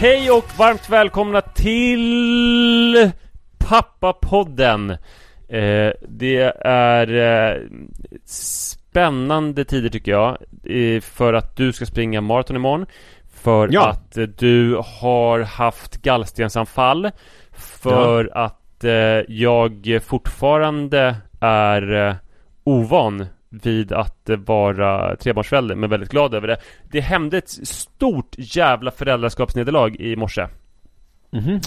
Hej och varmt välkomna till Pappapodden! Eh, det är eh, spännande tider tycker jag eh, För att du ska springa maraton imorgon För Ja. att eh, du har haft gallstensanfall För att eh, jag fortfarande är ovan vid att vara trebarnsförälder men väldigt glad över det. Det hände ett stort jävla föräldraskapsnederlag i morse. Mhm.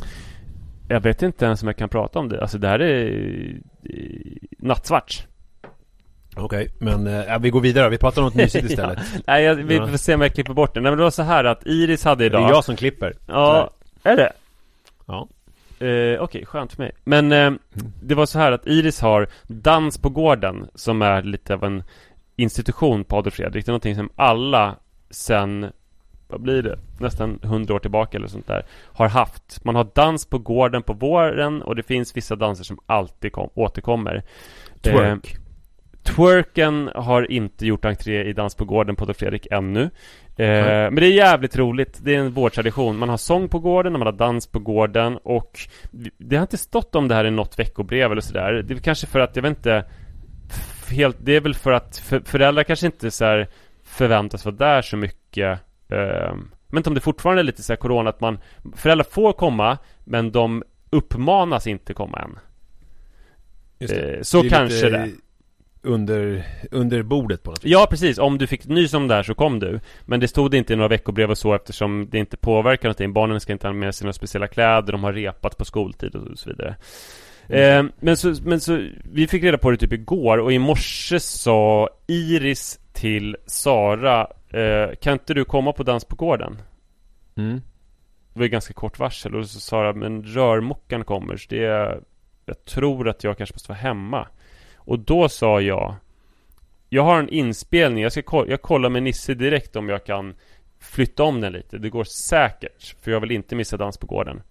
Jag vet inte ens om jag kan prata om det. Alltså det här är eh, nattsvart. Okej, men eh, ja, vi går vidare. Vi pratar om något mysigt istället. Nej, jag, vi Ja. får se om jag klipper bort det. Nej men det var så här att Iris hade Det idag... är jag som klipper. Ja, är det? Ja. Eh, Okej, skönt för mig. Men eh, det var så här att Iris har Dans på gården som är lite av en institution på Adolf Fredrik. Det är någonting som alla sen, vad blir det, nästan hundra år tillbaka eller sånt där, har haft. Man har dans på gården på våren och det finns vissa danser som alltid kom, återkommer. Twerk. Twerken har inte gjort entré i Dans på gården på Adolf Fredrik ännu. Nej. men det är jävligt roligt. Det är en vårtradition. Man har sång på gården och man har dans på gården och det har inte stått om det här i något veckobrev eller sådär. Det är kanske för att, jag vet inte, helt, det är väl för att för, föräldrar kanske inte så förväntas vara där så mycket. Eh, jag vet inte om det fortfarande är lite så här corona att man, föräldrar får komma men de uppmanas inte komma än. Det. Eh, så är kanske lite det. Under, under bordet på något vis. Ja precis, om du fick nys om det här så kom du. Men det stod inte i några veckobrev och så eftersom det inte påverkar någonting. Barnen ska inte ha med sig några speciella kläder. De har repat på skoltid och så vidare. Eh, men, så, men så, vi fick reda på det typ igår och i morse sa Iris till Sara eh, Kan inte du komma på dans på gården? Mm. Det var ju ganska kort varsel och så sa Sara Men rörmokaren kommer så det är, Jag tror att jag kanske måste vara hemma Och då sa jag Jag har en inspelning, jag ska kolla, jag kollar med Nisse direkt om jag kan Flytta om den lite, det går säkert För jag vill inte missa dans på gården.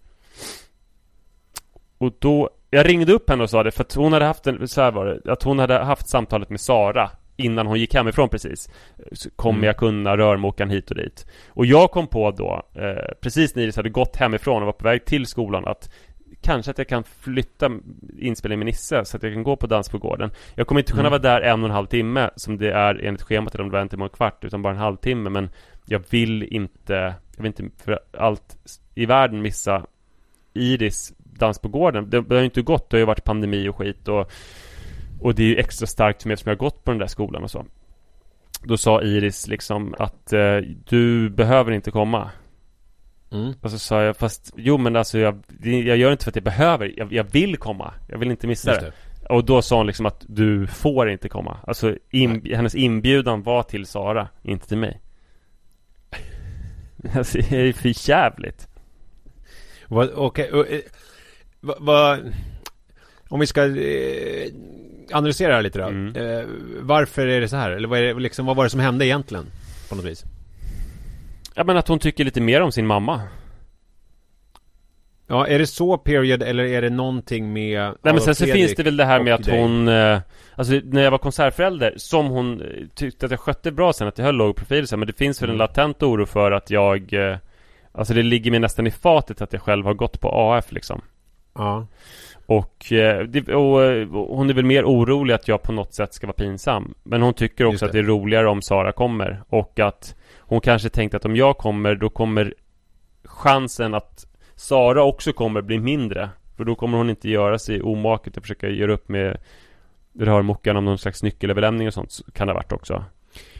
Och då Jag ringde upp henne och sa det för att hon hade haft en, så här var det Att hon hade haft samtalet med Sara Innan hon gick hemifrån precis. Kommer Mm. jag kunna rörmokaren hit och dit? Och jag kom på då eh, Precis när Iris hade gått hemifrån och var på väg till skolan att Kanske att jag kan flytta inspelningen med Nisse så att jag kan gå på dans på gården. Jag kommer inte kunna Mm. vara där en och en halv timme Som det är enligt schemat eller om det var en timme och en kvart Utan bara en halvtimme men Jag vill inte Jag vill inte för allt i världen missa Iris dans på gården. Det, det har ju inte gått, det har ju varit pandemi och skit och Och det är ju extra starkt för mig eftersom jag har gått på den där skolan och så. Då sa Iris liksom att eh, Du behöver inte komma Mm. Och så sa jag fast Jo men alltså jag, jag gör inte för att jag behöver jag, jag vill komma Jag vill inte missa det. det. Och då sa hon liksom att du får inte komma Alltså in, hennes inbjudan var till Sara, inte till mig Alltså det är för jävligt Vad, okej, och, eh, vad, vad, om vi ska eh, analysera det här lite då. Mm. Eh, varför är det så här? Eller vad, är det, liksom, vad var det som hände egentligen? På något vis. Ja men att hon tycker lite mer om sin mamma Ja, är det så period eller är det någonting med Nej men Adolf sen så Fredrik finns det väl det här med att dig? hon eh, Alltså när jag var konsertförälder Som hon eh, tyckte att jag skötte bra sen Att jag höll låg profil här, Men det finns väl en Mm. latent oro för att jag eh, Alltså det ligger mig nästan i fatet att jag själv har gått på AF liksom Ja. Och, eh, det, och, eh, hon är väl mer orolig att jag på något sätt ska vara pinsam. Men hon tycker också att det. det är roligare om Sara kommer. Och att hon kanske tänkte att om jag kommer Då kommer chansen att Sara också kommer bli mindre. För då kommer hon inte göra sig omaket och försöka göra upp med Rörmokaren om någon slags nyckelöverlämning och sånt så Kan det ha varit också.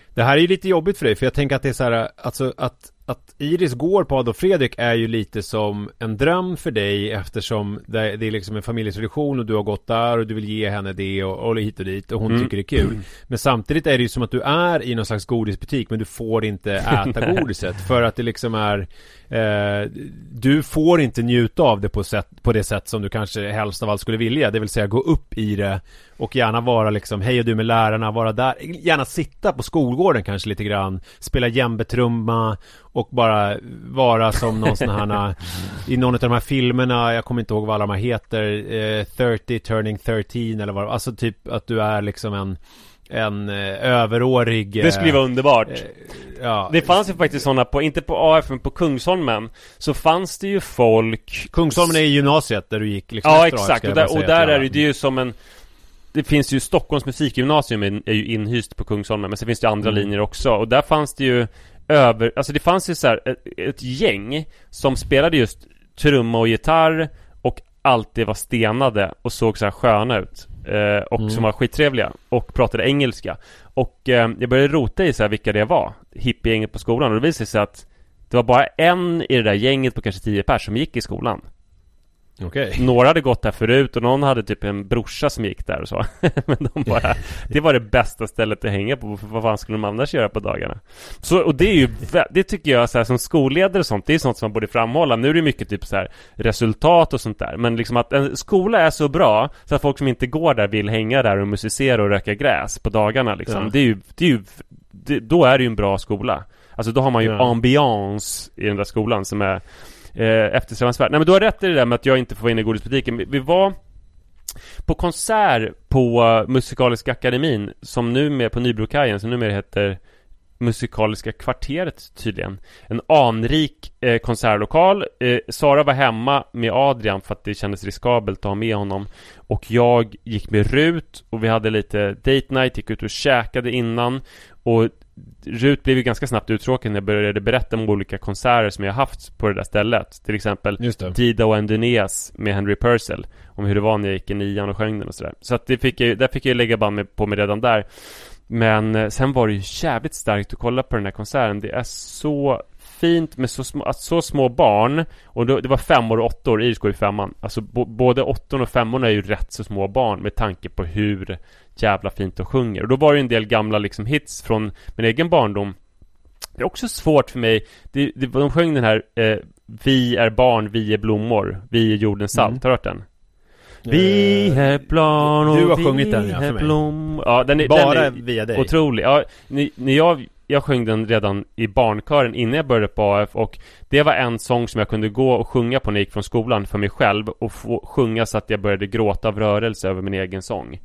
Det här är ju lite jobbigt för dig för jag tänker att det är så här, alltså att, att Iris går på Adolf Fredrik är ju lite som en dröm för dig eftersom det, det är liksom en familjetradition och du har gått där och du vill ge henne det och, och hit och dit och hon Mm. tycker det är kul. Men samtidigt är det ju som att du är i någon slags godisbutik men du får inte äta godiset för att det liksom är eh, Du får inte njuta av det på, sätt, på det sätt som du kanske helst av allt skulle vilja. Det vill säga gå upp i det och gärna vara liksom hej och du med lärarna, vara där. Gärna sitta på skolgården kanske lite grann. Spela djembetrumma och bara vara som någon sån här I någon av de här filmerna, jag kommer inte ihåg vad alla de här heter eh, 30 turning 13 eller vad Alltså typ att du är liksom en En eh, överårig Det skulle ju vara underbart. eh, Ja. Det fanns ju faktiskt sådana på, inte på AF men på Kungsholmen Så fanns det ju folk Kungsholmen är i gymnasiet där du gick liksom Ja AF, exakt, och där, och där är det, det är ju som en Det finns ju Stockholms musikgymnasium är, är ju inhyst på Kungsholmen Men sen finns det ju andra Mm. linjer också. Och där fanns det ju över, alltså det fanns ju så här ett, ett gäng Som spelade just trumma och gitarr Och alltid var stenade och såg så här sköna ut eh, Och Mm. som var skittrevliga Och pratade engelska Och eh, jag började rota i så här vilka det var Hippiegänget på skolan och det visade sig att Det var bara en i det där gänget på kanske 10 pers som gick i skolan Okej. Några hade gått där förut och någon hade typ en brorsa som gick där och så. Men de bara Det var det bästa stället att hänga på, vad fan skulle de annars göra på dagarna? Så, och det är ju, det tycker jag så här, som skolledare och sånt Det är sånt som man borde framhålla. Nu är det mycket typ så här resultat och sånt där. Men liksom att en skola är så bra Så att folk som inte går där vill hänga där och musicera och röka gräs på dagarna liksom. Ja. Det är ju, det är ju det, Då är det ju en bra skola. Alltså då har man ju Ja. ambiance i den där skolan som är eh, eftersträvansvärt. Nej men du har rätt i det där med att jag inte får vara inne i godisbutiken. Vi, vi var på konsert på Musikaliska akademin som numera, på Nybrokajen, som numera heter Musikaliska kvarteret tydligen. En anrik eh, konsertlokal. Eh, Sara var hemma med Adrian för att det kändes riskabelt att ha med honom. Och jag gick med Rut och vi hade lite date night, gick ut och käkade innan. Och Rut blev ju ganska snabbt uttråkad när jag började berätta om olika konserter som jag haft på det där stället. Till exempel Dida och Endeneas med Henry Purcell Om hur det var när jag gick i nian och sjöng den och sådär. Så att det fick jag, där fick jag lägga band på mig redan där. Men eh, sen var det ju jävligt starkt att kolla på den här konserten. Det är så fint med så små, att så små barn Och då, det var femmor och åttor, Iris går i femman Alltså bo, både åttorna och femmorna är ju rätt så små barn Med tanke på hur jävla fint de sjunger Och då var det en del gamla liksom hits från min egen barndom Det är också svårt för mig det, det, De sjöng den här eh, Vi är barn, vi är blommor Vi är jordens salt, Mm. har du hört den? Vi är plan och Du har vi sjungit den, ja, för är mig. blommor Ja, den är, Bara den är, via dig. Otrolig. Ja, när jag, jag sjöng den redan i barnkören innan jag började på AF och det var en sång som jag kunde gå och sjunga på när jag gick från skolan för mig själv och få sjunga så att jag började gråta av rörelse över min egen sång.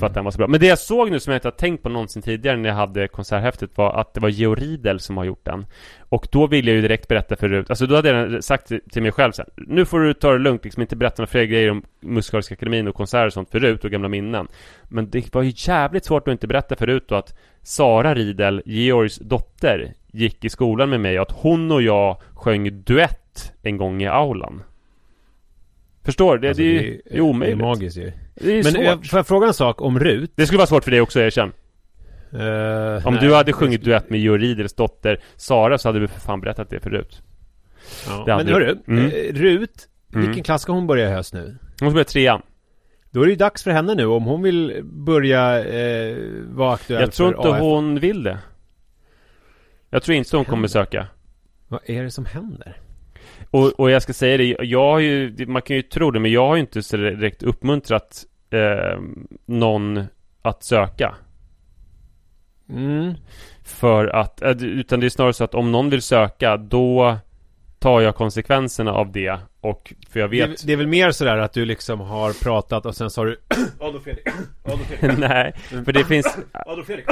För att den var så bra. Men det jag såg nu som jag inte har tänkt på någonsin tidigare när jag hade konserthäftet var att det var Georg Riedel som har gjort den. Och då ville jag ju direkt berätta för Rut, alltså då hade jag sagt till- mig själv sen, nu får du ta det lugnt, liksom inte berätta några fler grejer om Musikaliska Akademin och konserter och sånt för Rut och gamla minnen. Men det var ju jävligt svårt att inte berätta för Rut då att Sara Riedel, Georgs dotter, gick i skolan med mig och att hon och jag sjöng duett en gång i aulan. Förstår du? Det, Alltså, det, är det är omöjligt. Det är magiskt ju. Det är Men svårt. eh, får jag fråga en sak om Rut? Det skulle vara svårt för dig också, erkänn. Eh, Om nej, du hade sjungit skulle- duett med Georg Riedels dotter Sara så hade du för fan berättat det förut. Ja. det Men hörru, Mm. eh, Rut, Mm. vilken klass ska hon börja i höst nu? Hon ska börja trean. Då är det ju dags för henne nu om hon vill börja eh, vara aktuell Jag tror för inte AF. hon vill det. Jag tror inte hon kommer söka. Vad är det som händer? Och, och jag ska säga det, jag har ju, det- man kan ju tro det, men jag har ju inte så direkt uppmuntrat eh, någon att söka. Mm. För att, eh, utan det är snarare så att om någon vill söka, då tar jag konsekvenserna av det. Och, för jag Det, vet... det är väl mer sådär att du liksom har pratat och sen sa du Adolf Fredrik, Adolf Fredrik, nej, för det finns... Adolf Fredrik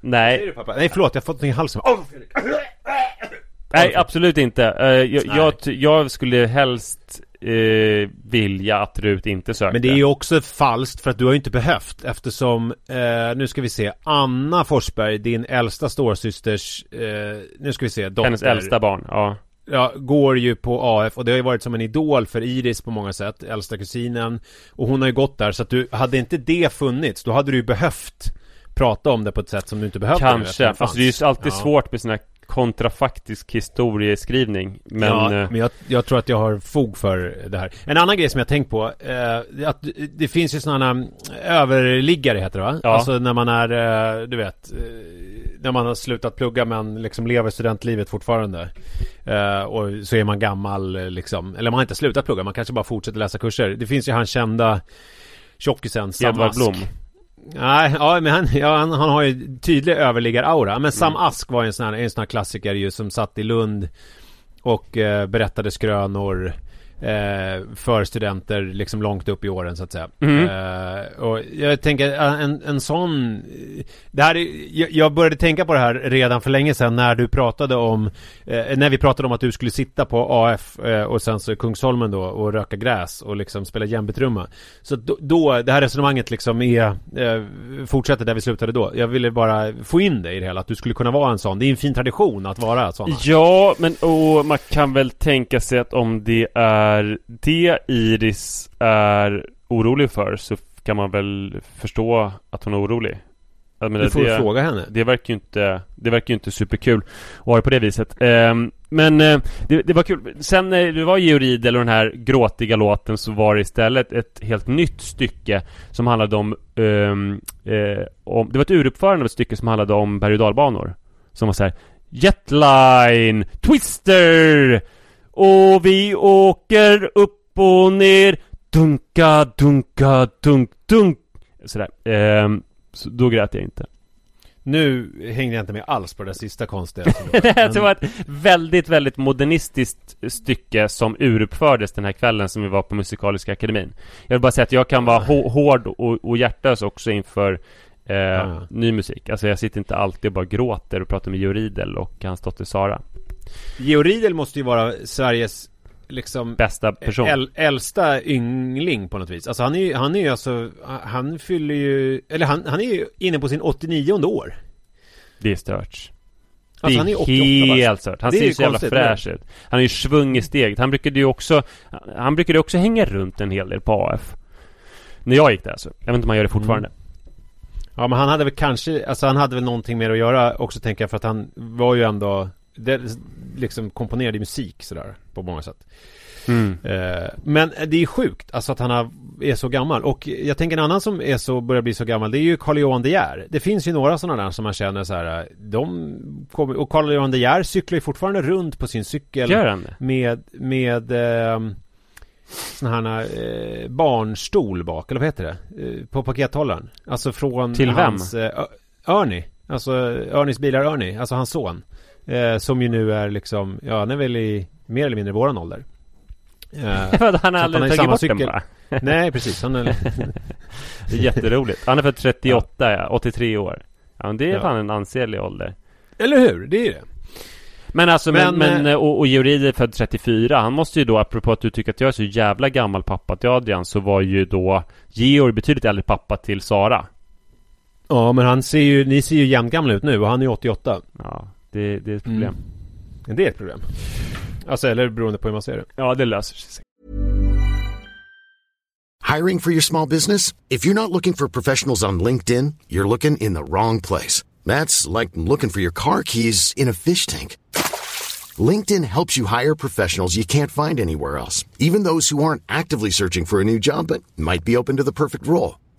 Nej, du pappa? Nej förlåt, jag har fått något i halsen Adolf Fredrik nej absolut inte. Eh, jag, jag, jag skulle helst eh, vilja att Rut inte sökte. Men det är ju också falskt för att du har ju inte behövt eftersom eh, Nu ska vi se Anna Forsberg, din äldsta storsysters eh, Nu ska vi se, dotter Hennes äldsta barn, ja. ja, går ju på AF och det har ju varit som en idol för Iris på många sätt, äldsta kusinen. Och hon har ju gått där så att du, hade inte det funnits, då hade du ju behövt prata om det på ett sätt som du inte behövde. Kanske. det Alltså det är ju alltid Ja. svårt med här kontrafaktisk historieskrivning. Men... ja, eh, men jag, jag tror att jag har fog för det här. En annan grej som jag tänkt på, eh, att det finns ju sådana överliggare heter det va? Ja. Alltså när man är, eh, du vet, eh, när man har slutat plugga men liksom lever studentlivet fortfarande. Eh, och så är man gammal eh, liksom, eller man har inte slutat plugga, man kanske bara fortsätter läsa kurser. Det finns ju han kända tjockisen Sam Edvard. Blom. Nej, ja men han, ja, han, han har ju tydlig överliggar-aura. Men Sam Mm. Ask var en sån här, en sån här klassiker ju som satt i Lund och eh, berättade skrönor eh, för studenter liksom långt upp i åren så att säga. Mm. Eh, och jag tänker eh, en, en sån det här är, jag, började tänka på det här redan för länge sedan när du pratade om eh, När vi pratade om att du skulle sitta på AF eh, och sen så Kungsholmen då och röka gräs och liksom spela djembetrumma Så då, då, det här resonemanget liksom är eh, Fortsätter där vi slutade då Jag ville bara få in det i det hela, att du skulle kunna vara en sån Det är en fin tradition att vara såna Ja, men och man kan väl tänka sig att om det är det Iris är orolig för så kan man väl förstå att hon är orolig. Jag menar, Du får det, fråga henne. det verkar ju inte Det verkar ju inte superkul att ha det på det viset. Ehm, Men eh, det, det var kul. Sen när det var Georg Riedel och den här gråtiga låten så var det istället ett helt nytt stycke Som handlade om, eh, om Det var ett uruppförande av ett stycke som handlade om berg och dalbanor. Som var så här Jetline Twister Och vi åker upp och ner Dunka, dunka, dunk, dunk Sådär Ehm, så då grät jag inte Nu hängde jag inte med alls på det sista konstiga Det var ett väldigt, väldigt modernistiskt stycke som uruppfördes den här kvällen som vi var på Musikaliska Akademin. Jag vill bara säga att jag kan vara hå- hård och, och hjärtlös också inför eh, Ja. ny musik. Alltså jag sitter inte alltid och bara gråter och pratar med Georg Riedel och hans dotter Sara. Georg Riedel måste ju vara Sveriges liksom Bästa person. äl, äldsta yngling på något vis. Alltså han är ju, han är ju alltså, han fyller ju, eller han, han är ju inne på sin 89 år. Det är stört. Alltså han är det 88 är bast. helt stört. Han Det är ser ju så jävla fräsch ut. Han har ju svung i steget. Han brukade ju också Han brukade också hänga runt en hel del på AF. När jag gick där alltså. Jag vet inte om han gör det fortfarande. Ja men han hade väl kanske, alltså han hade väl någonting mer att göra också tänker jag för att han var ju ändå det, liksom komponerad i musik sådär på många sätt. Mm. Eh, men det är sjukt alltså att han har, är så gammal och jag tänker en annan som är så, börjar bli så gammal det är ju Carl Johan De Geer. Det finns ju några sådana där som man känner så här, de kommer, och Carl Johan De Geer cyklar ju fortfarande runt på sin cykel Gör han det? med, med eh, sån här eh, barnstol bak, eller vad heter det? Eh, på pakethållaren. Alltså från Till vem? hans, eh, Ernie. Alltså Ernies bilar Ernie, alltså hans son. Eh, som ju nu är liksom, ja han är väl i mer eller mindre våran ålder. Eh, För han har aldrig han tagit bort den cykel. bara. nej precis, han är Det är jätteroligt. Han är född 38 ja, 83 år. Ja men det är Ja. fan en ansenlig ålder. Eller hur? Det är det. Men alltså, men, Men, men, och, och Georg är född 34. Han måste ju då, apropå att du tycker att jag är så jävla gammal pappa till Adrian, så var ju då Georg betydligt äldre pappa till Sara. Ja men han ser ju, ni ser ju jämngamla ut nu och han är ju 88. Ja, det, det är ett problem. Mm. Det är ett problem. Alltså eller beroende på hur man ser det. Ja, det löser sig. Hiring for your small business? If you're not looking for professionals on LinkedIn, you're looking in the wrong place. That's like looking for your car keys in a fish tank. LinkedIn helps you hire professionals you can't find anywhere else, even those who aren't actively searching for a new job but might be open to the perfect role.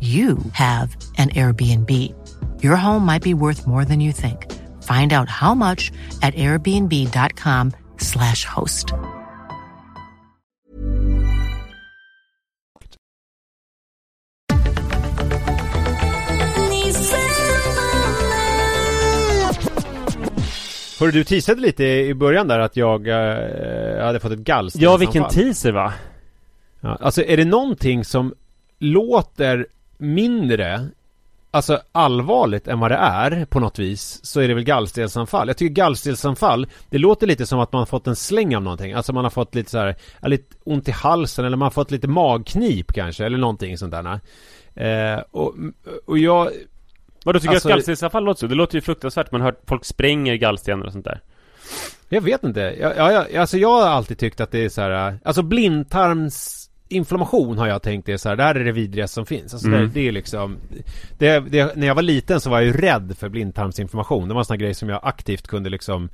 you have an Airbnb. Your home might be worth more than you think. Find out how much at airbnb.com/slash host. Hörru du teasade lite i början där att jag eh, hade fått ett gallstensanfall. Ja, vilken teaser va? Ja, alltså är det någonting som låter mindre Alltså allvarligt än vad det är på något vis Så är det väl gallstensanfall Jag tycker gallstensanfall Det låter lite som att man fått en släng av någonting Alltså man har fått lite så här, Lite ont i halsen eller man har fått lite magknip kanske Eller någonting sånt där eh, och, och jag Vadå, tycker Alltså- du att gallstensavfall låter så? Det låter ju fruktansvärt. Man har hört folk spränger gallstenar och sånt där. Jag vet inte. Ja, ja, ja, alltså jag har alltid tyckt att det är så här. Alltså blindtarmsinflammation har jag tänkt är så här. Det här är det vidrigaste som finns. Alltså Mm. det, det är liksom det, det, När jag var liten så var jag ju rädd för blindtarmsinflammation. Det var en sån här grej som jag aktivt kunde liksom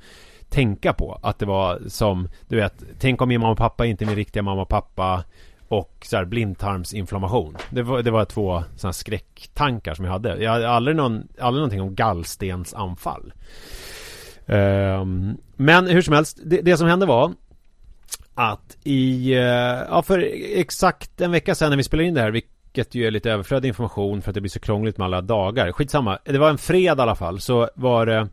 tänka på. Att det var som, du vet, tänk om min mamma och pappa inte är min riktiga mamma och pappa. Och så här blindtarmsinflammation. Det var, det var två sådana skräcktankar som jag hade. Jag hade aldrig, någon, aldrig någonting om gallstensanfall. Ehm, men hur som helst, det, det som hände var att i, eh, ja för exakt en vecka sedan när vi spelade in det här, vilket ju är lite överflödig information för att det blir så krångligt med alla dagar. Skitsamma, det var en fredag i alla fall, så var det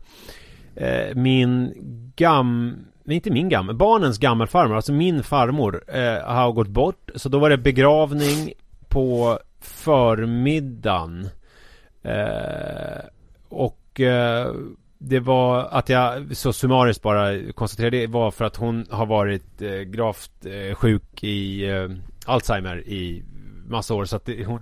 eh, min gam... Nej, inte min gam, barnens gammelfarmor, alltså min farmor eh, har gått bort. Så då var det begravning på förmiddagen. Eh, och eh, det var att jag så summariskt bara konstaterade det var för att hon har varit eh, gravt eh, sjuk i eh, Alzheimer i massa år så att det, hon,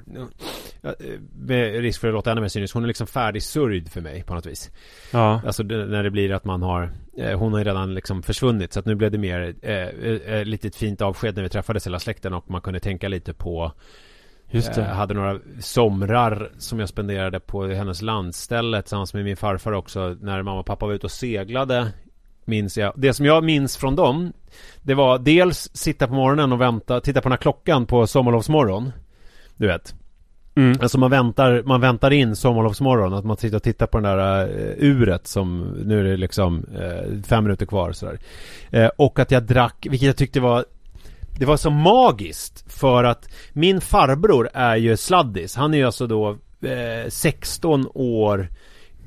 eh, med risk för att låta ännu mer cynisk, hon är liksom färdig sörjd för mig på något vis. Ja. Alltså det, när det blir att man har eh, Hon har ju redan liksom försvunnit så att nu blev det mer eh, eh, lite fint avsked när vi träffades hela släkten och man kunde tänka lite på Just det. Jag hade några somrar som jag spenderade på hennes landställe tillsammans med min farfar också när mamma och pappa var ute och seglade Minns jag. Det som jag minns från dem Det var dels sitta på morgonen och vänta, titta på den här klockan på sommarlovsmorgon Du vet Mm. Alltså man väntar, man väntar in sommarlovsmorgon Att man sitter och tittar på den där uh, uret som Nu är det liksom eh, fem minuter kvar sådär Eh, Och att jag drack, vilket jag tyckte var Det var så magiskt För att min farbror är ju sladdis Han är ju alltså då eh, 16 år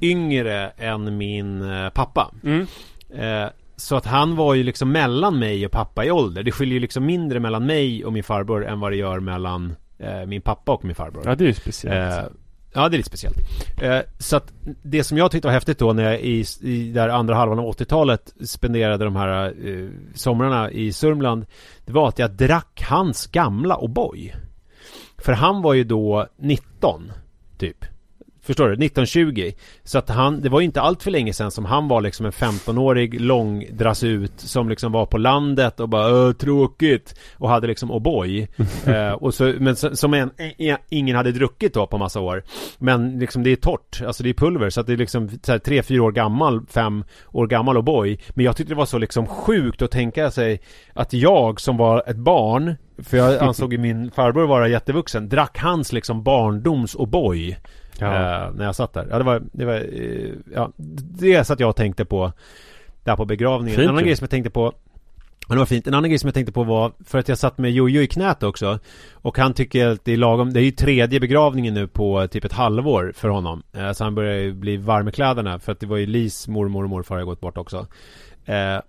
Yngre än min eh, pappa Mm. Eh, så att han var ju liksom mellan mig och pappa i ålder. Det skiljer ju liksom mindre mellan mig och min farbror än vad det gör mellan eh, min pappa och min farbror. Ja, det är ju speciellt. Ja, det är lite speciellt. Eh, så att det som jag tyckte var häftigt då när jag i, i där andra halvan av 80-talet spenderade de här eh, somrarna i Sörmland. Det var att jag drack hans gamla O'boy. För han var ju då 19, typ. Förstår du? 1920. Så att han, det var ju inte allt för länge sedan som han var liksom en 15-årig långdrasut som liksom var på landet och bara tråkigt och hade liksom O'boy. eh, och så, men som en, en, ingen hade druckit då på massa år. Men liksom det är torrt, alltså det är pulver så att det är liksom så här, tre, fyra år gammal, fem år gammal O'boy. Men jag tyckte det var så liksom sjukt att tänka sig att jag som var ett barn för jag ansåg ju min farbror vara jättevuxen, drack hans liksom barndoms O'boy. Ja. Eh, när jag satt där. Ja, det var, det var, eh, ja, det satt jag och tänkte på där på begravningen. Fint en annan grej som jag tänkte på Ja, det var fint. En annan grej som jag tänkte på var för att jag satt med Jojo i knät också Och han tycker att det är lagom Det är ju tredje begravningen nu på typ ett halvår för honom eh, Så han börjar ju bli varm i kläderna För att det var ju Lis mormor och morfar har gått bort också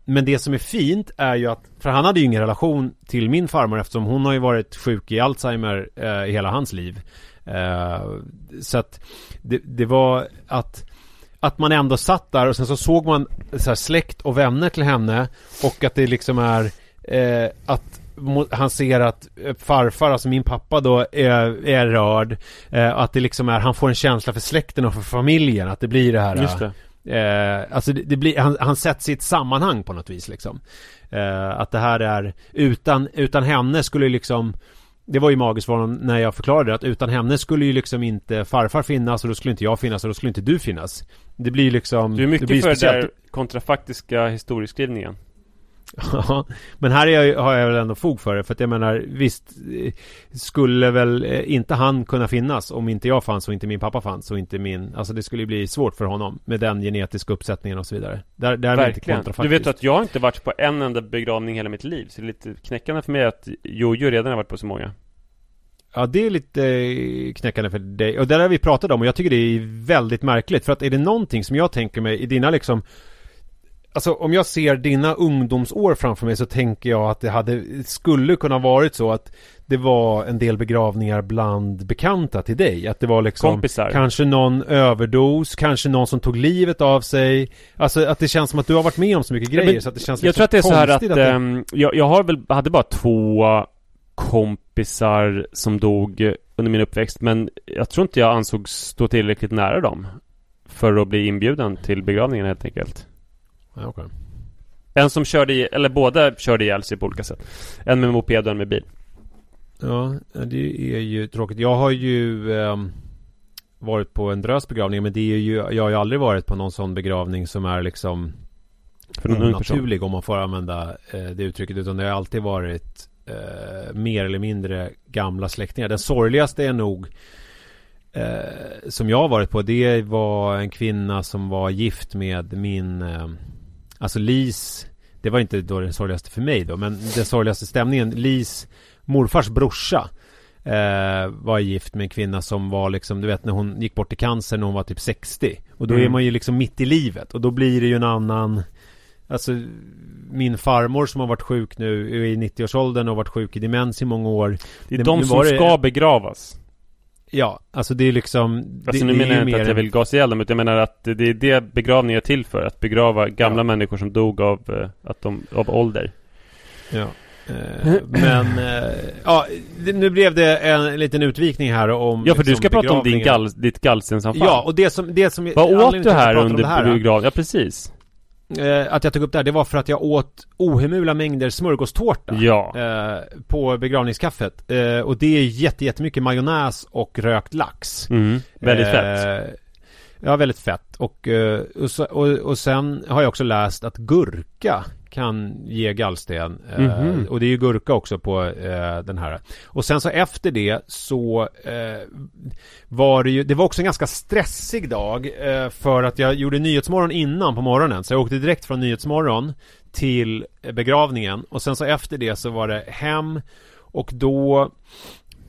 Men det som är fint är ju att För han hade ju ingen relation till min farmor eftersom hon har ju varit sjuk i Alzheimer i hela hans liv Så att det, det var att att man ändå satt där och sen så såg man så släkt och vänner till henne och att det liksom är eh, att han ser att eh, farfar, alltså min pappa då, är, är rörd. Eh, att det liksom är, han får en känsla för släkten och för familjen. Att det blir det här. Just det. Eh, alltså det, det blir, han, han sätts i ett sammanhang på något vis liksom. Eh, att det här är, utan, utan henne skulle liksom det var ju magiskt för honom när jag förklarade att utan henne skulle ju liksom inte farfar finnas och då skulle inte jag finnas och då skulle inte du finnas. Det blir ju liksom... Du är det mycket blir för det där kontrafaktiska historieskrivningen. Ja, men här är jag, har jag väl ändå fog för det. För att jag menar, visst eh, skulle väl eh, inte han kunna finnas om inte jag fanns och inte min pappa fanns och inte min... Alltså det skulle ju bli svårt för honom med den genetiska uppsättningen och så vidare. Där, där är Verkligen. Du kontrafaktiskt. vet att jag har inte varit på en enda begravning hela mitt liv. Så det är lite knäckande för mig att Jojo redan har varit på så många. Ja, det är lite eh, knäckande för dig. Och det där har vi pratat om och jag tycker det är väldigt märkligt. För att är det någonting som jag tänker mig i dina liksom Alltså om jag ser dina ungdomsår framför mig så tänker jag att det hade, skulle kunna varit så att det var en del begravningar bland bekanta till dig. Att det var liksom Kompisar. kanske någon överdos, kanske någon som tog livet av sig. Alltså att det känns som att du har varit med om så mycket grejer men så att det känns Jag liksom tror att det är så här att, konstigt det- ehm, jag, jag har väl, hade bara två kompisar som dog under min uppväxt. Men jag tror inte jag ansågs stå tillräckligt nära dem. För att bli inbjuden till begravningen helt enkelt. Ja, okej. En som körde i, eller båda körde ihjäl sig på olika sätt. En med moped och en med bil. Ja, det är ju tråkigt. Jag har ju ehm, varit på en drös begravning men det är ju, jag har ju aldrig varit på någon sån begravning som är liksom För någon onaturlig om man får använda eh, det uttrycket utan det har alltid varit eh, mer eller mindre gamla släktingar. Den sorgligaste är nog eh, som jag har varit på det var en kvinna som var gift med min eh, alltså Lis det var inte då den sorgligaste för mig då men den sorgligaste stämningen Lis morfars brorsa eh, var gift med en kvinna som var liksom, du vet när hon gick bort i cancer när hon var typ 60. Och då är Mm. man ju liksom mitt i livet och då blir det ju en annan Alltså min farmor som har varit sjuk nu är i 90-årsåldern och varit sjuk i demens i många år. Det är Det- de som det- ska begravas. Ja, alltså det är liksom Alltså det, nu det är menar jag inte mer att jag vill gasa ihjäl dem, utan jag menar att det är det begravningen är till för. Att begrava gamla Ja. människor som dog av, eh, att de, av ålder. Ja. Eh, men, eh, ja, nu blev det en liten utvikning här om Ja, för du liksom, ska prata om din gall, ditt gallstensanfall. Ja, och det som, det som Vad åt du här pratar om under det här, begravningen? Ja, precis. Eh, Att jag tog upp det här, det var för att jag åt ohemula mängder smörgåstårta Ja. eh, På begravningskaffet eh, Och det är jätte, jättemycket majonnäs och rökt lax Mm. Väldigt Eh, fett. Ja, väldigt fett. Och, eh, och, och, och sen har jag också läst att gurka kan ge gallsten. Eh, Mhm. Och det är ju gurka också på eh, den här. Och sen så efter det så eh, var det ju, det var också en ganska stressig dag eh, för att jag gjorde Nyhetsmorgon innan på morgonen. Så jag åkte direkt från Nyhetsmorgon till begravningen och sen så efter det så var det hem och då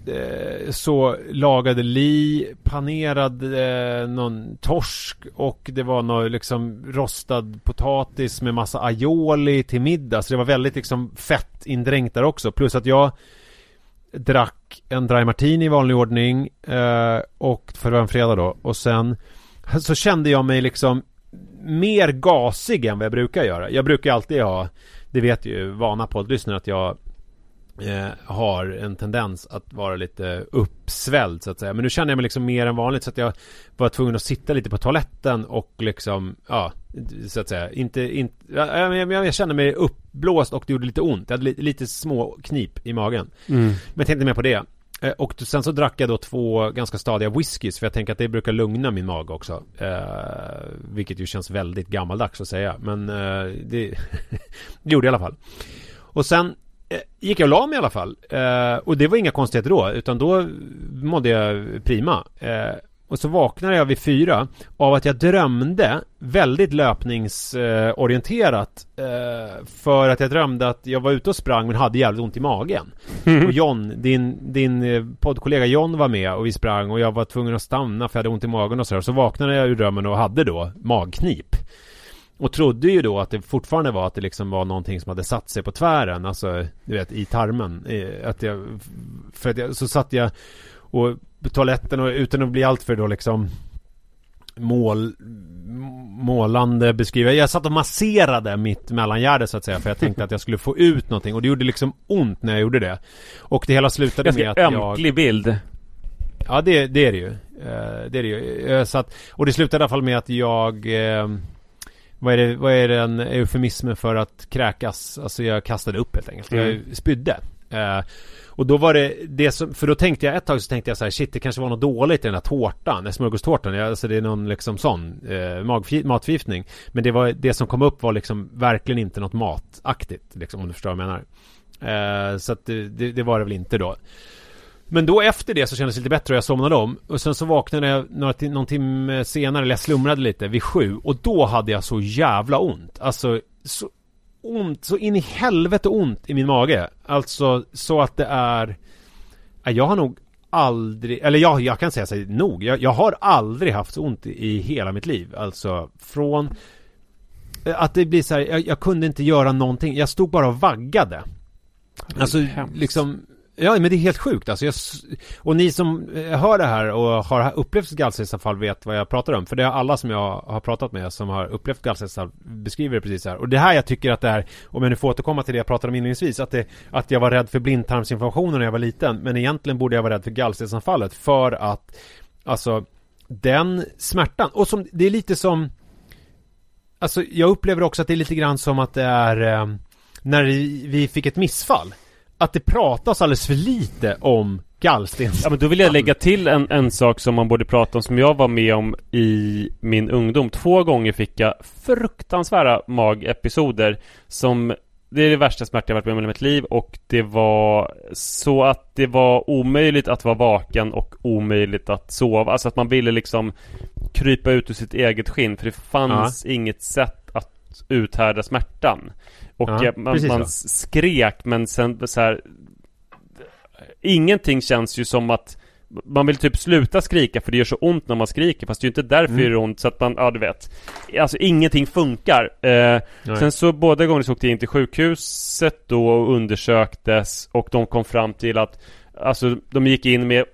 Eh, så lagade Li panerad eh, någon torsk och det var någon liksom rostad potatis med massa aioli till middag. Så det var väldigt liksom fett indränkt där också. Plus att jag drack en dry martini i vanlig ordning eh, och för det var en fredag då. Och sen så kände jag mig liksom mer gasig än vad jag brukar göra. Jag brukar alltid ha, det vet ju vana poddlyssnare att jag eh, har en tendens att vara lite uppsvälld så att säga. Men nu känner jag mig liksom mer än vanligt så att jag var tvungen att sitta lite på toaletten och liksom, ja, så att säga, inte, inte jag, jag, jag kände mig uppblåst och det gjorde lite ont. Jag hade lite, lite små knip i magen. Mm. Men jag tänkte mer på det. Eh, Och sen så drack jag då två ganska stadiga whiskys för jag tänker att det brukar lugna min mage också. Eh, vilket ju känns väldigt gammaldags att säga. Men eh, det, gjorde jag i alla fall. Och sen gick jag och la mig i alla fall. Eh, och det var inga konstigheter då. Utan då mådde jag prima. Eh, och så vaknade jag vid fyra av att jag drömde väldigt löpningsorienterat eh, för att jag drömde att jag var ute och sprang men hade jävligt ont i magen. Och John, din, din eh, poddkollega John var med och vi sprang och jag var tvungen att stanna för jag hade ont i magen och så. Så vaknade jag ur drömmen och hade då magknip. Och trodde ju då att det fortfarande var att det liksom var någonting som hade satt sig på tvären, alltså du vet i tarmen. Att jag, för att jag, så satt jag och på toaletten och utan att bli alltför då liksom mål, målande beskriva. Jag satt och masserade mitt mellangärde så att säga för jag tänkte att jag skulle få ut någonting och det gjorde liksom ont när jag gjorde det. Och det hela slutade med Ganska att jag... ömklig bild. Ja det, det är det ju. Eh, det är det ju. Så att, och det slutade i alla fall med att jag eh, vad är, det, vad är det en eufemism för att kräkas? Alltså jag kastade upp helt enkelt. Jag Mm. spydde. Eh, och då var det det som, för då tänkte jag ett tag så tänkte jag så här, shit det kanske var något dåligt i den här tårtan, smörgåstårtan. Jag, alltså det är någon liksom sån eh, matförgiftning. Men det var, det som kom upp var liksom verkligen inte något mataktigt, liksom om du förstår vad jag menar. Eh, så att det, det, det var det väl inte då. Men då efter det så kändes det lite bättre och jag somnade om. Och sen så vaknade jag några, ti- någon timme senare, eller jag slumrade lite, vid sju. Och då hade jag så jävla ont. Alltså, så ont, så in i helvete ont i min mage. Alltså, så att det är... Ja, Jag har nog aldrig, eller jag, jag kan säga här, nog. Jag, jag har aldrig haft så ont i, i hela mitt liv. Alltså, från... Att det blir så här, jag, jag kunde inte göra någonting. Jag stod bara och vaggade. Alltså hemskt. liksom Ja men det är helt sjukt. Alltså jag, s- Och ni som eh, hör det här och har upplevt gallstensanfall vet vad jag pratar om. För det är alla som jag har pratat med som har upplevt gallstensanfall beskriver det precis så här. Och det här jag tycker att det är Om jag nu får återkomma till det jag pratade om inledningsvis Att, det, att jag var rädd för blindtarmsinflammationen när jag var liten. Men egentligen borde jag vara rädd för gallstensanfallet För att Alltså Den smärtan. Och som, det är lite som Alltså jag upplever också att det är lite grann som att det är eh, När vi fick ett missfall. Att det pratas alldeles för lite om gallstens Ja men då vill jag lägga till en, en sak som man borde prata om som jag var med om i min ungdom. Två gånger fick jag fruktansvärda magepisoder som det är det värsta smärta jag varit med om i mitt liv och det var så att det var omöjligt att vara vaken och omöjligt att sova. Alltså att man ville liksom krypa ut ur sitt eget skinn för det fanns inget sätt att uthärda smärtan. Och Ja, eh, man, man skrek men sen så här Ingenting känns ju som att man vill typ sluta skrika för det gör så ont när man skriker fast det är ju inte därför Mm. det gör ont så att man, ja du vet Alltså ingenting funkar eh. Sen så båda gånger så åkte jag in till sjukhuset då och undersöktes och de kom fram till att Alltså de gick in med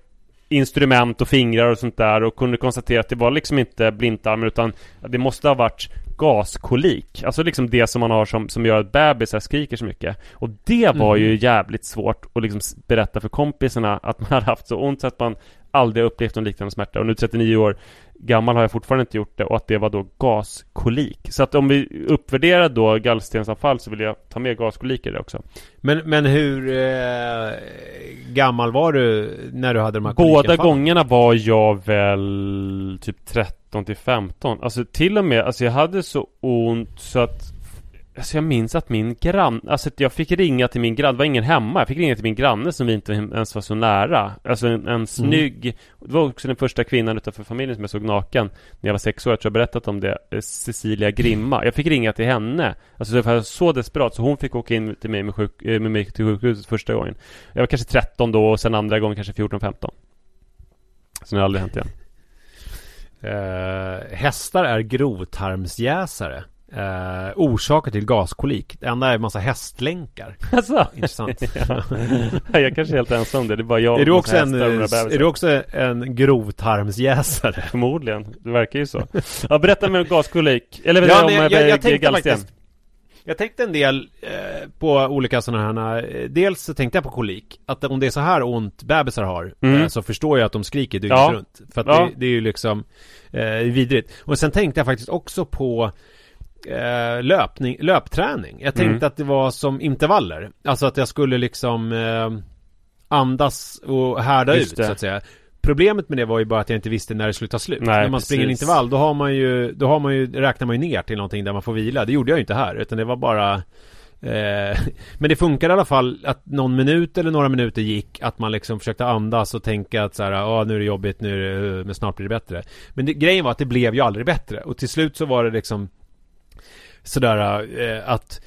instrument och fingrar och sånt där och kunde konstatera att det var liksom inte blindtarmen utan det måste ha varit gaskolik. Alltså liksom det som man har som, som gör att bebisar skriker så mycket. Och det var ju jävligt svårt att liksom berätta för kompisarna att man hade haft så ont så att man aldrig upplevt någon liknande smärta. Och nu 39 år gammal har jag fortfarande inte gjort det och att det var då gaskolik. Så att om vi uppvärderar då gallstensanfall så vill jag ta med gaskolik i det också. Men, men hur eh, gammal var du när du hade de här Båda gångerna var jag väl typ 13 till 15 Alltså till och med, alltså jag hade så ont så att Alltså jag minns att min grann, alltså jag fick ringa till min granne, det var ingen hemma, jag fick ringa till min granne som vi inte ens var så nära. Alltså en, en snygg, det var också den första kvinnan utanför familjen som jag såg naken När jag var sex år, jag tror jag berättat om det, eh, Cecilia Grimma. Jag fick ringa till henne. Alltså det var så desperat, så hon fick åka in till mig med, sjuk, eh, med mig till sjukhuset första gången. Jag var kanske 13 då och sen andra gången kanske 14-15 Sen har det aldrig hänt igen. Eh, hästar är grovtarmsjäsare. Eh, orsaker till gaskolik. Det enda är en massa hästlänkar. Alltså, Intressant. ja. Jag är kanske är helt ensam om det, det är bara jag är, du också en, är du också en grovtarmsjäsare? Förmodligen, det verkar ju så Ja, berätta mer om gaskolik Eller Ja, ja, om nej, jag, eh, jag, jag tänkte faktiskt Jag tänkte en del eh, på olika sådana här eh, Dels så tänkte jag på kolik Att om det är så här ont bebisar har Mm. eh, Så förstår jag att de skriker dygnet Ja. runt För att Ja. det, det är ju liksom eh, vidrigt Och sen tänkte jag faktiskt också på eh, löpning, löpträning Jag tänkte Mm. att det var som intervaller Alltså att jag skulle liksom eh, Andas och härda Just ut det. så att säga Problemet med det var ju bara att jag inte visste när det skulle ta slut. Nej, när man springer en precis. intervall då har man ju, då har man ju, räknar man ju ner till någonting där man får vila. Det gjorde jag ju inte här, utan det var bara eh, Men det funkar i alla fall att någon minut eller några minuter gick Att man liksom försökte andas och tänka att så här, ja nu är det jobbigt, nu är det, men snart blir det bättre Men det, grejen var att det blev ju aldrig bättre Och till slut så var det liksom Sådär eh, att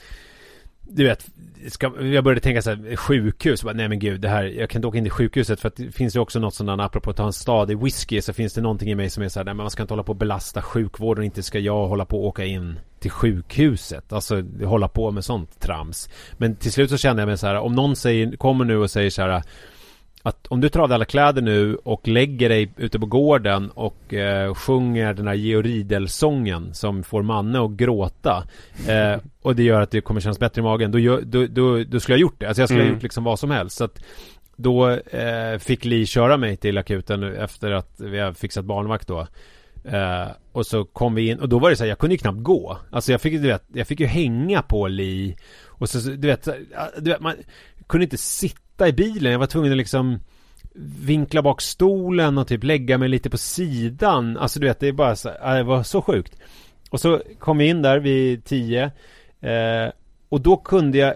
du vet, ska, jag började tänka så här, sjukhus, bara, nej men gud, det här, jag kan inte åka in till sjukhuset för att det finns ju också något sådant, apropå att ta en stadig whisky, så finns det någonting i mig som är så här, nej men man ska inte hålla på och belasta sjukvården, inte ska jag hålla på och åka in till sjukhuset, alltså hålla på med sånt trams. Men till slut så kände jag mig så här, om någon säger, kommer nu och säger så här, att om du tar av dig alla kläder nu och lägger dig ute på gården och eh, sjunger den här Georg Riedel-sången som får Manne att gråta eh, och det gör att det kommer kännas bättre i magen då, gör, då, då, då skulle jag gjort det. Alltså jag skulle Mm. ha gjort liksom vad som helst. Så att då eh, fick Li köra mig till akuten efter att vi har fixat barnvakt då. Eh, och så kom vi in och då var det så här, jag kunde ju knappt gå. Alltså jag fick, du vet, jag fick ju hänga på Li. Och så, du vet, du vet, man kunde inte sitta i bilen. Jag var tvungen att liksom vinkla bak stolen och typ lägga mig lite på sidan. Alltså du vet, det är bara så, ja, det var så sjukt. Och så kom vi in där vid tio. Eh, och då kunde jag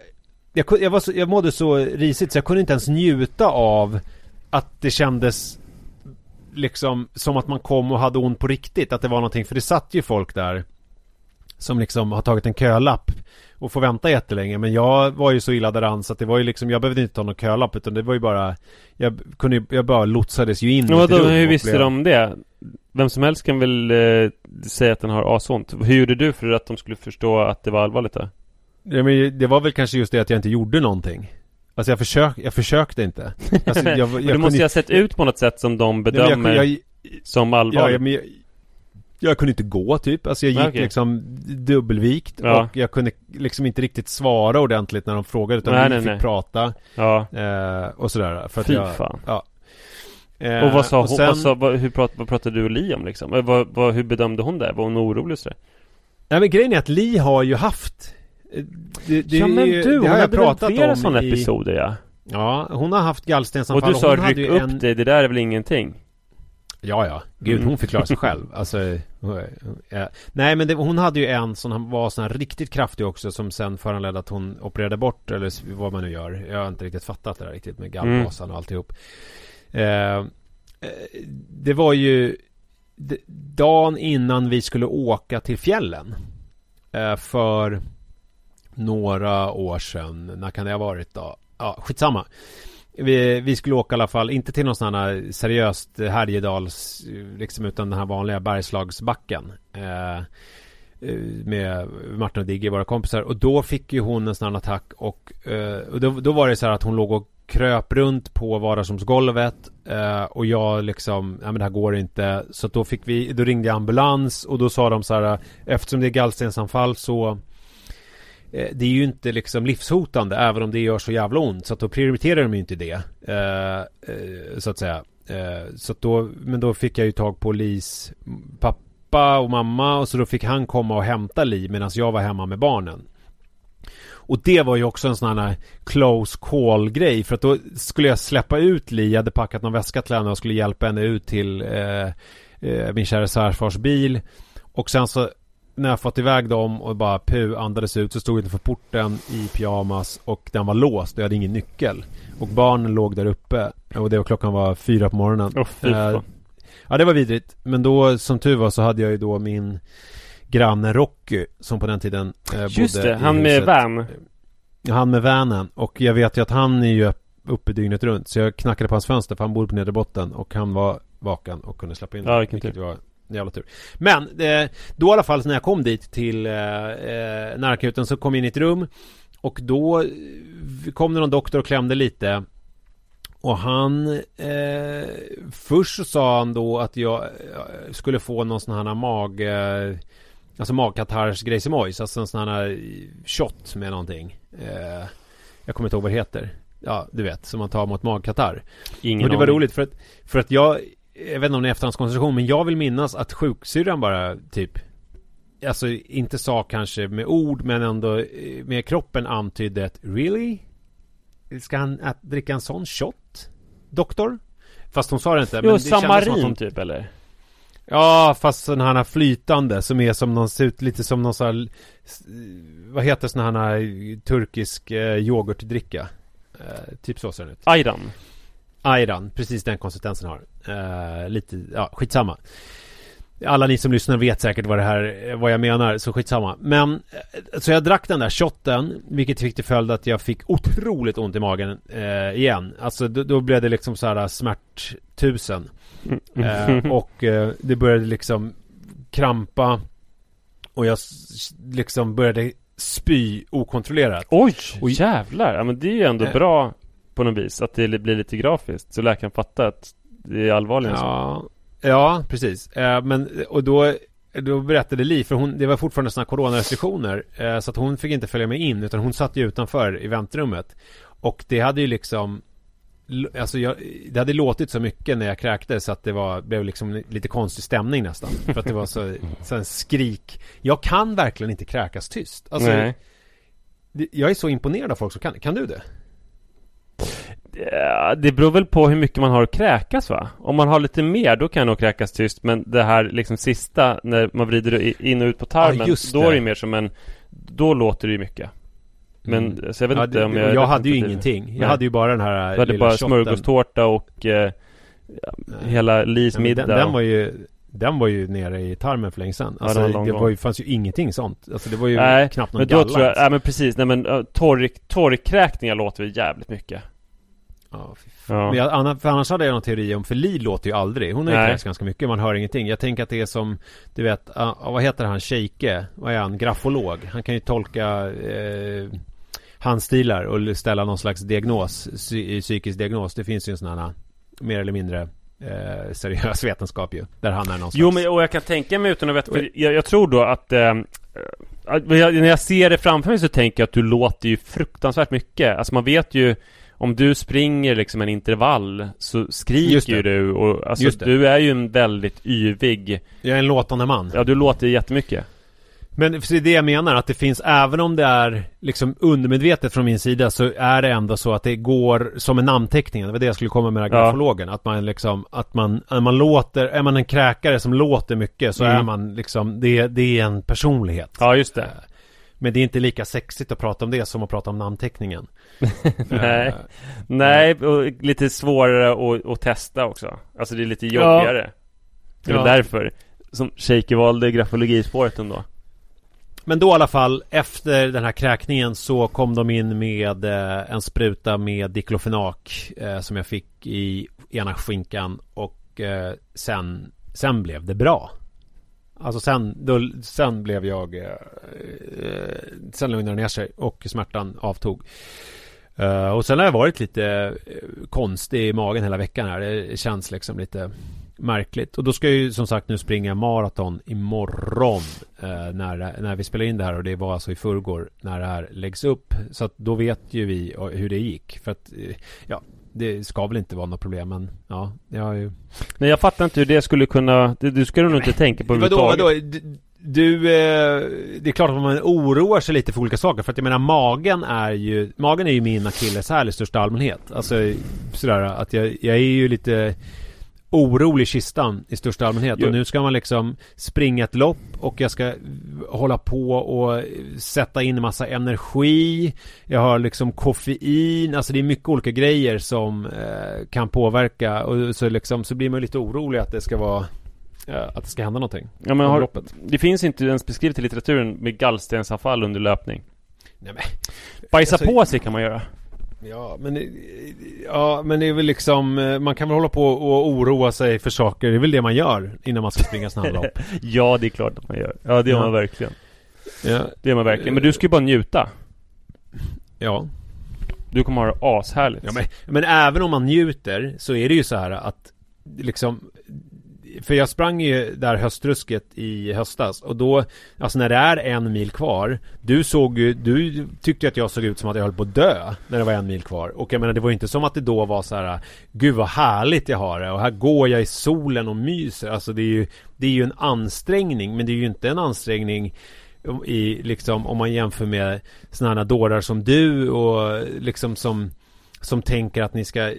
jag, jag, var så, jag mådde så risigt så jag kunde inte ens njuta av att det kändes liksom som att man kom och hade ont på riktigt. Att det var någonting, för det satt ju folk där som liksom har tagit en kölapp och får vänta jättelänge. Men jag var ju så illa däran så att det var ju liksom, jag behövde inte ta någon kölapp utan det var ju bara Jag kunde ju, jag bara lotsades ju in Men vadå, hur visste blev- de det? Vem som helst kan väl eh, säga att den har asont Hur gjorde du för att de skulle förstå att det var allvarligt då? Ja, men det var väl kanske just det att jag inte gjorde någonting Alltså jag, försök, jag försökte inte alltså, jag, jag, du måste ju ha sett ut på något sätt som de Nej, bedömer jag, som Ja, allvarligt men jag, kunde inte gå typ. Alltså jag gick okej. liksom dubbelvikt Ja. och jag kunde liksom inte riktigt svara ordentligt när de frågade utan Nej, vi nej, fick nej. prata Ja, eh, och sådär. För Fy jag, fan. Ja. Eh, och vad sa hon, sen- vad, sa, vad, hur prat, vad pratade du och Li om liksom? Eh, Vad, vad, hur bedömde hon det? Var hon orolig och sådär? Nej men grejen är att Li har ju haft eh, det, det, ja men du, det hon har jag pratat flera om sådana i, episoder ja? Ja, hon har haft Och gallstensanfall du sa ryck upp dig, det där är väl ingenting? Ja, ja. Gud, Mm. hon förklarar sig själv. Alltså, ja. Nej, men det, hon hade ju en som var sån här riktigt kraftig också som sen föranledde att hon opererade bort eller vad man nu gör. Jag har inte riktigt fattat det där riktigt med gallbasan och alltihop. Eh, eh, det var ju dagen innan vi skulle åka till fjällen. Eh, för några år sedan. När kan det ha varit då? Ja, skitsamma. Vi, vi skulle åka i alla fall, inte till någon sån här seriöst Härjedals, liksom utan den här vanliga Bergslagsbacken. Eh, eh, med Martin och Digge, våra kompisar. Och då fick ju hon en sån här attack och, eh, och då, då var det så här att hon låg och kröp runt på vardagsrumsgolvet eh, och jag liksom, ja men det här går inte. Så då fick vi, då ringde jag ambulans och då sa de så här, eftersom det är gallstensanfall så Eh, det är ju inte liksom livshotande även om det gör så jävla ont. Så att då prioriterar de ju inte det. Eh, eh, så att säga. Så att då, men då fick jag ju tag på Lis pappa och mamma och så då fick han komma och hämta Li medan jag var hemma med barnen. Och det var ju också en sån här close call grej för att då skulle jag släppa ut Li, jag hade packat någon väska till henne och skulle hjälpa henne ut till eh, min kära svärfars bil. Och sen så när jag fått iväg dem och bara pu andades ut så stod jag utanför porten i pyjamas och den var låst och jag hade ingen nyckel. Och barnen låg där uppe och det var klockan var fyra på morgonen. Fan. Eh, Ja det var vidrigt Men då som tur var så hade jag ju då min Granne Rocky Som på den tiden eh, Just bodde det, i han med van. Han med vanen Och jag vet ju att han är ju uppe dygnet runt Så jag knackade på hans fönster för han bor på nedre botten Och han var vaken och kunde släppa in Ja, vilken tur. Jävla tur. Men eh, då i alla fall när jag kom dit till eh, eh, närakuten så kom jag in i ett rum Och då eh, kom det någon doktor och klämde lite. Och han eh, Först så sa han då att jag skulle få någon sån här mag eh, Alltså magkatarrs grejsimojs Alltså en sån här shot med någonting. Eh, Jag kommer inte ihåg vad det heter. Ja du vet som man tar mot magkatarr. Ingen Och det var aning. roligt för att För att jag Jag vet inte om det är efterhandskonstruktion men jag vill minnas att sjuksyrran bara typ Alltså inte sa kanske med ord men ändå eh, med kroppen antydde ett Really? Ska han ät, dricka en sån shot? Doktor? Fast hon sa det inte Jo, det som att samarin hon- typ eller? Ja, fast sån här flytande som är som någon, ser ut lite som någon sån här, Vad heter sån här turkisk eh, yoghurtdricka? Eh, typ så ser den ut. Ayran. Ayran, precis den konsistensen har. Eh, lite, ja skitsamma. Alla ni som lyssnar vet säkert vad det här, vad jag menar, så skitsamma. Men, eh, så jag drack den där shotten, vilket fick till följd att jag fick otroligt ont i magen eh, igen. Alltså då, då blev det liksom så här smärttusen. Eh, och eh, det började liksom krampa och jag liksom började spy okontrollerat. Oj, Oj. jävlar! Ja men det är ju ändå Eh. bra på något vis att det li- blir lite grafiskt så läkaren fattar att det är allvarligare än så. Ja, ja precis. Eh, men, och då, då berättade Li, för hon, det var fortfarande sådana coronarestriktioner, eh, så att hon fick inte följa med in, utan hon satt ju utanför i väntrummet. Och det hade ju liksom Alltså jag, det hade låtit så mycket när jag kräktes så att det var, blev liksom lite konstig stämning nästan. För att det var så, så en skrik. Jag kan verkligen inte kräkas tyst. Alltså, Nej. jag är så imponerad av folk som kan. Kan du det? Ja, det beror väl på hur mycket man har att kräkas va? Om man har lite mer då kan jag nog kräkas tyst Men det här liksom sista när man vrider in och ut på tarmen Ja, Då är det mer som en Då låter det ju mycket Men så jag vet Ja, inte det, om jag jag hade ju ingenting. Jag Nej. hade ju bara den här Du hade bara shotten. smörgåstårta och eh, hela Lis Nej, middag den, den var ju Den var ju nere i tarmen för länge sedan. Ja, Alltså, det var det, var ju, fanns ju ingenting sånt. Alltså det var ju Nej, knappt någon Men då galla tror jag, ens. ja men precis, nej men uh, torr, torrkräkningar låter väl jävligt mycket Ja. Ja, Men jag, för annars hade jag någon teori om, för Li låter ju aldrig. Hon har ju kräkts ganska mycket, man hör ingenting. Jag tänker att det är som, du vet, ah, ah, vad heter han, Sheike? Vad är han? Grafolog? Han kan ju tolka eh, handstilar och ställa någon slags diagnos, psy- psykisk diagnos. Det finns ju en sån här, mer eller mindre eh, seriös vetenskap ju. Där han är någon slags... Jo men och jag kan tänka mig utan att veta, för jag, jag tror då att eh, När jag ser det framför mig så tänker jag att du låter ju fruktansvärt mycket Alltså man vet ju Om du springer liksom en intervall Så skriker ju du och alltså du är ju en väldigt yvig Jag är en låtande man. Ja du låter jättemycket Men för det är det jag menar, att det finns, även om det är liksom undermedvetet från min sida så är det ändå så att det går som en namnteckning. Det var det jag skulle komma med den här Ja. grafologen. Att man liksom, att man, när man låter, är man en kräkare som låter mycket så Mm. är man liksom, det, det är en personlighet. Ja just det Men det är inte lika sexigt att prata om det som att prata om namnteckningen. Nej. Eh, Nej, och lite svårare att, att testa också Alltså det är lite jobbigare Det är Ja. därför Som Shaker valde grafologispåret ändå Men då i alla fall efter den här kräkningen så kom de in med eh, en spruta med diklofenak eh, som jag fick i ena skinkan och eh, sen, sen blev det bra. Alltså sen, då, sen blev jag eh, eh, Sen lugnade det ner sig och smärtan avtog. Eh, och sen har jag varit lite eh, konstig i magen hela veckan här. Det känns liksom lite märkligt. Och då ska jag ju som sagt nu springa maraton imorgon eh, när, när vi spelar in det här och det var alltså i förrgår när det här läggs upp. Så att då vet ju vi eh, hur det gick. För att eh, ja, det ska väl inte vara något problem men ja, jag ju... Nej jag fattar inte hur det skulle kunna Det, du nog inte tänka på Vadå, överhuvudtaget vadå? Du, du eh, det är klart att man oroar sig lite för olika saker för att jag menar magen är ju Magen är ju min akilleshäl i största allmänhet Alltså sådär att jag, jag är ju lite orolig kistan i största allmänhet. Jo. Och nu ska man liksom springa ett lopp och jag ska hålla på och sätta in massa energi. Jag har liksom koffein, alltså det är mycket olika grejer som eh, kan påverka och så liksom så blir man lite orolig att det ska vara eh, att det ska hända någonting. Ja, men har, det finns inte ens beskrivet i litteraturen med gallstensanfall under löpning. Nej, men, Bajsa Alltså- på sig kan man göra. Ja men, ja men det är väl liksom eh, Man kan väl hålla på och oroa sig för saker Det är väl det man gör innan man ska springa snabblopp Ja, det är klart att man gör. Ja, det gör Ja. man verkligen. ja, Det gör man verkligen. Men du ska ju bara njuta. ja. Du kommer ha det ashärligt. ja men, men även om man njuter Så är det ju så här att Liksom för jag sprang ju där höstrusket i höstas Och då Alltså när det är en mil kvar Du såg ju Du tyckte att jag såg ut som att jag höll på att dö När det var en mil kvar. Och jag menar det var ju inte som att det då var så här Gud vad härligt jag har det Och här går jag i solen och myser. Alltså det är ju Det är ju en ansträngning Men det är ju inte en ansträngning i liksom om man jämför med sådana här dårar som du och liksom som som tänker att ni ska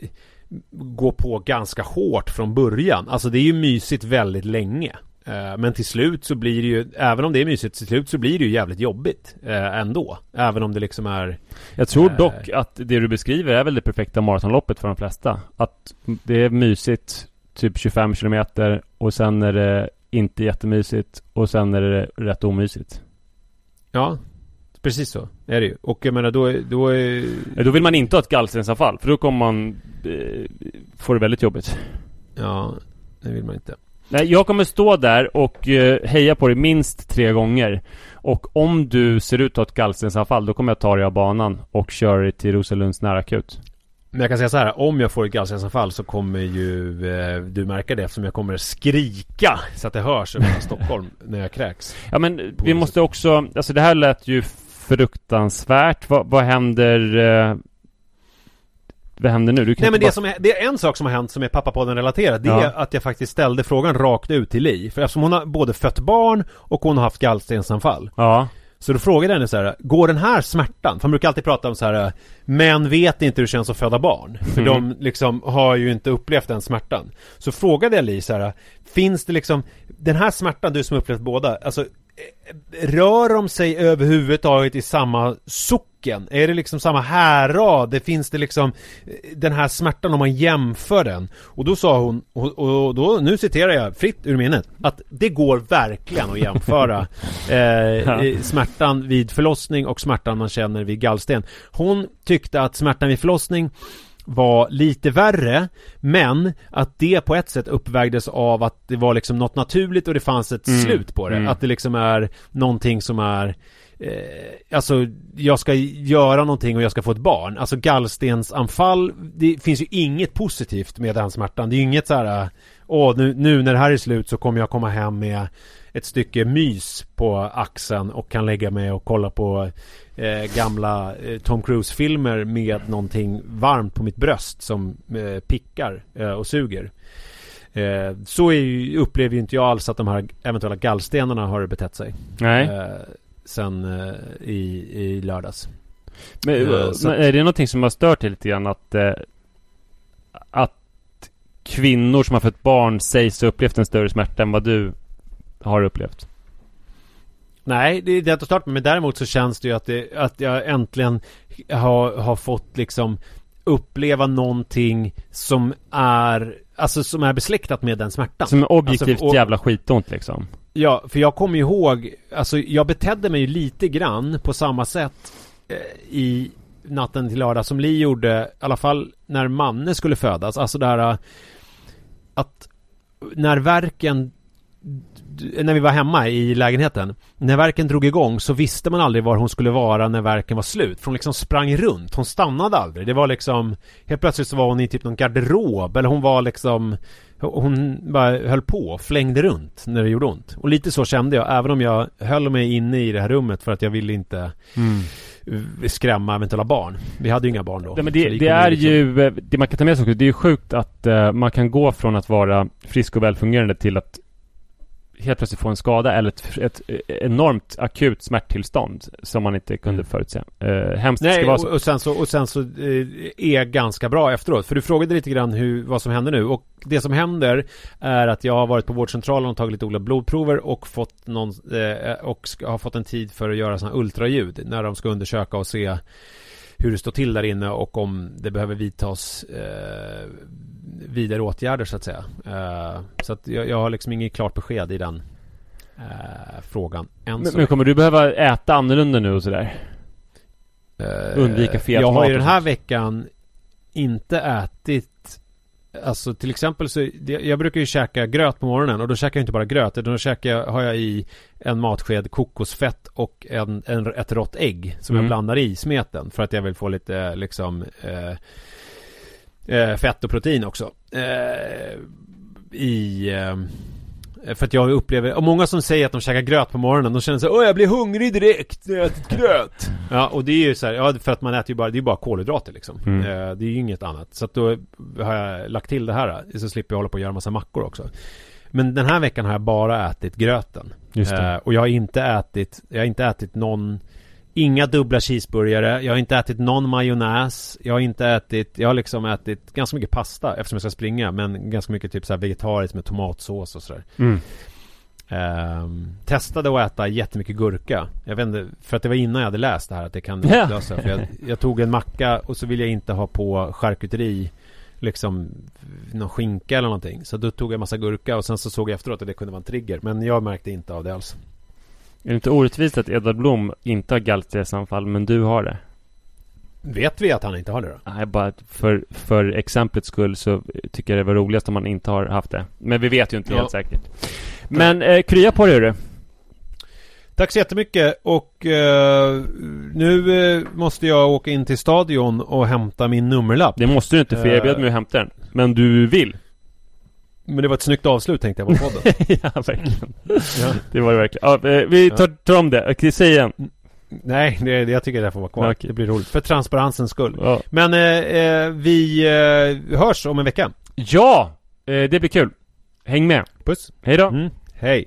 gå på ganska hårt från början. Alltså det är ju mysigt väldigt länge. Eh, Men till slut så blir det ju, även om det är mysigt, till slut så blir det ju jävligt jobbigt eh, ändå. Även om det liksom är Jag tror Eh. dock att det du beskriver är väl det perfekta maratonloppet för de flesta. Att det är mysigt, typ 25 kilometer och sen är det inte jättemysigt och sen är det rätt omysigt. Ja, precis så är det ju. Och jag menar då, då är... Ja, Då vill man inte ha ett gallstensanfall för då kommer man eh, få det väldigt jobbigt. Ja, det vill man inte. Nej, jag kommer stå där och eh, heja på dig minst tre gånger. Och om du ser ut att ha ett gallstensanfall då kommer jag ta dig av banan och köra dig till Rosalunds närakut. Men jag kan säga så här, om jag får ett gallstensanfall så kommer ju eh, du märka det eftersom jag kommer skrika så att det hörs över Stockholm när jag kräks. Ja men vi måste också, alltså det här lät ju fruktansvärt. Vad, vad händer? Eh, vad händer nu? Nej men det som är, det är en sak som har hänt som är pappapodden relaterad Det Ja. är att jag faktiskt ställde frågan rakt ut till Li För eftersom hon har både fött barn och hon har haft gallstensanfall Ja. Så då frågade jag henne så här, går den här smärtan? För man brukar alltid prata om så här Män vet inte hur det känns att föda barn För Mm. de liksom har ju inte upplevt den smärtan Så frågade jag Li så här Finns det liksom Den här smärtan, du som upplevt båda Alltså eh, Rör de sig överhuvudtaget i samma socken? Är det liksom samma härad? Det finns det liksom eh, Den här smärtan om man jämför den Och då sa hon Och, då, nu citerar jag fritt ur minnet Att det går verkligen att jämföra eh, Smärtan vid förlossning och smärtan man känner vid gallsten Hon tyckte att smärtan vid förlossning var lite värre Men att det på ett sätt uppvägdes av att det var liksom något naturligt och det fanns ett Mm. slut på det Mm. Att det liksom är någonting som är eh, Alltså jag ska göra någonting och jag ska få ett barn Alltså gallstensanfall Det finns ju inget positivt med den smärtan Det är ju inget så här Åh nu, nu när det här är slut så kommer jag komma hem med ett stycke mys på axeln och kan lägga mig och kolla på eh, gamla eh, Tom Cruise-filmer med någonting varmt på mitt bröst som eh, pickar eh, och suger. Eh, så ju, upplever ju inte jag alls att de här eventuella gallstenarna har betett sig. Nej. Eh, sen i, i lördags. Men, är det någonting som har stört dig lite grann att att kvinnor som har fått barn sägs ha upplevt en större smärta än vad du har upplevt? Nej, det är det att starta med. Men däremot så känns det ju att, det, att jag äntligen har, har fått liksom uppleva någonting som är Alltså som är besläktat med den smärtan. Som är objektivt Alltså, och- jävla skitont liksom. Ja, för jag kommer ju ihåg Alltså jag betedde mig ju lite grann på samma sätt eh, I natten till lördag som Li gjorde I alla fall när Manne skulle födas Alltså det här eh, Att När verken när vi var hemma i lägenheten När verken drog igång så visste man aldrig var hon skulle vara när verken var slut. För hon liksom sprang runt, hon stannade aldrig. Det var liksom Helt plötsligt så var hon i typ någon garderob Eller hon var liksom Hon bara höll på, flängde runt när det gjorde ont. Och lite så kände jag, även om jag höll mig inne i det här rummet För att jag ville inte eh, skrämma eventuella barn. Vi hade ju inga barn då Nej, men det, det hon är liksom- ju, eh, det man kan ta med sig också, det är ju sjukt att eh, man kan gå från att vara frisk och välfungerande till att helt plötsligt få en skada eller ett, ett enormt akut smärttillstånd som man inte kunde Mm. förutse. Eh, hemskt det Nej, ska vara och, så. och sen så, och sen så eh, är ganska bra efteråt. För du frågade lite grann hur, vad som händer nu. Och det som händer är att jag har varit på vårdcentralen och tagit lite olika blodprover och fått någon, eh, och ska, har fått en tid för att göra sådana ultraljud. När de ska undersöka och se hur det står till där inne och om det behöver vidtas eh, vidare åtgärder så att säga. Eh, så att jag, jag har liksom inget klart besked i den eh, frågan än Men, men kommer du behöva äta annorlunda nu och sådär? Eh, Undvika fet Jag har ju den här veckan inte ätit Alltså till exempel så Jag brukar ju käka gröt på morgonen och då käkar jag inte bara gröt utan då käkar jag, har jag i en matsked kokosfett och en, en, ett rått ägg som Mm. jag blandar i smeten för att jag vill få lite liksom eh, eh, fett och protein också. Eh, I eh, för att jag upplever, och många som säger att de käkar gröt på morgonen, de känner så här, Åh jag blir hungrig direkt när jag ätit gröt. Ja och det är ju så här, ja för att man äter ju bara, det är ju bara kolhydrater liksom. Mm. eh, Det är ju inget annat. Så att då har jag lagt till det här Så slipper jag hålla på och göra massa mackor också. Men den här veckan har jag bara ätit gröten. Eh, och jag har inte ätit, jag har inte ätit någon Inga dubbla cheeseburgare, jag har inte ätit någon majonnäs. Jag har inte ätit, jag har liksom ätit ganska mycket pasta eftersom jag ska springa Men ganska mycket typ så här vegetariskt med tomatsås och sådär. Mm. Ehm, Testade att äta jättemycket gurka. Jag vet inte, för att det var innan jag hade läst det här att det kan Ja. utlösa. För jag, jag tog en macka och så ville jag inte ha på charkuteri Liksom Någon skinka eller någonting. Så då tog jag massa gurka och sen så såg jag efteråt att det kunde vara en trigger Men jag märkte inte av det alls Är det inte orättvist att Edvard Blom inte har gallstressanfall men du har det? Vet vi att han inte har det då? Nej, bara för, för exemplets skull så tycker jag det var roligast om man inte har haft det. Men vi vet ju inte Ja. helt säkert. Men eh, krya på dig hörru. Tack så jättemycket och eh, nu eh, måste jag åka in till stadion och hämta min nummerlapp. Det måste du inte för jag erbjöd mig att hämta den. Men du vill? Men det var ett snyggt avslut tänkte jag på podden. ja, verkligen. ja. Det var det verkligen. Ja, eh, vi tar, tar om det. Okej, säg igen. Nej, det, det, jag tycker det får vara kvar. Okej. Det blir roligt. För transparensens skull. Ja, Men eh, eh, vi eh, hörs om en vecka. ja eh, det blir kul. Häng med. Puss. Hej då. Mm. Hej.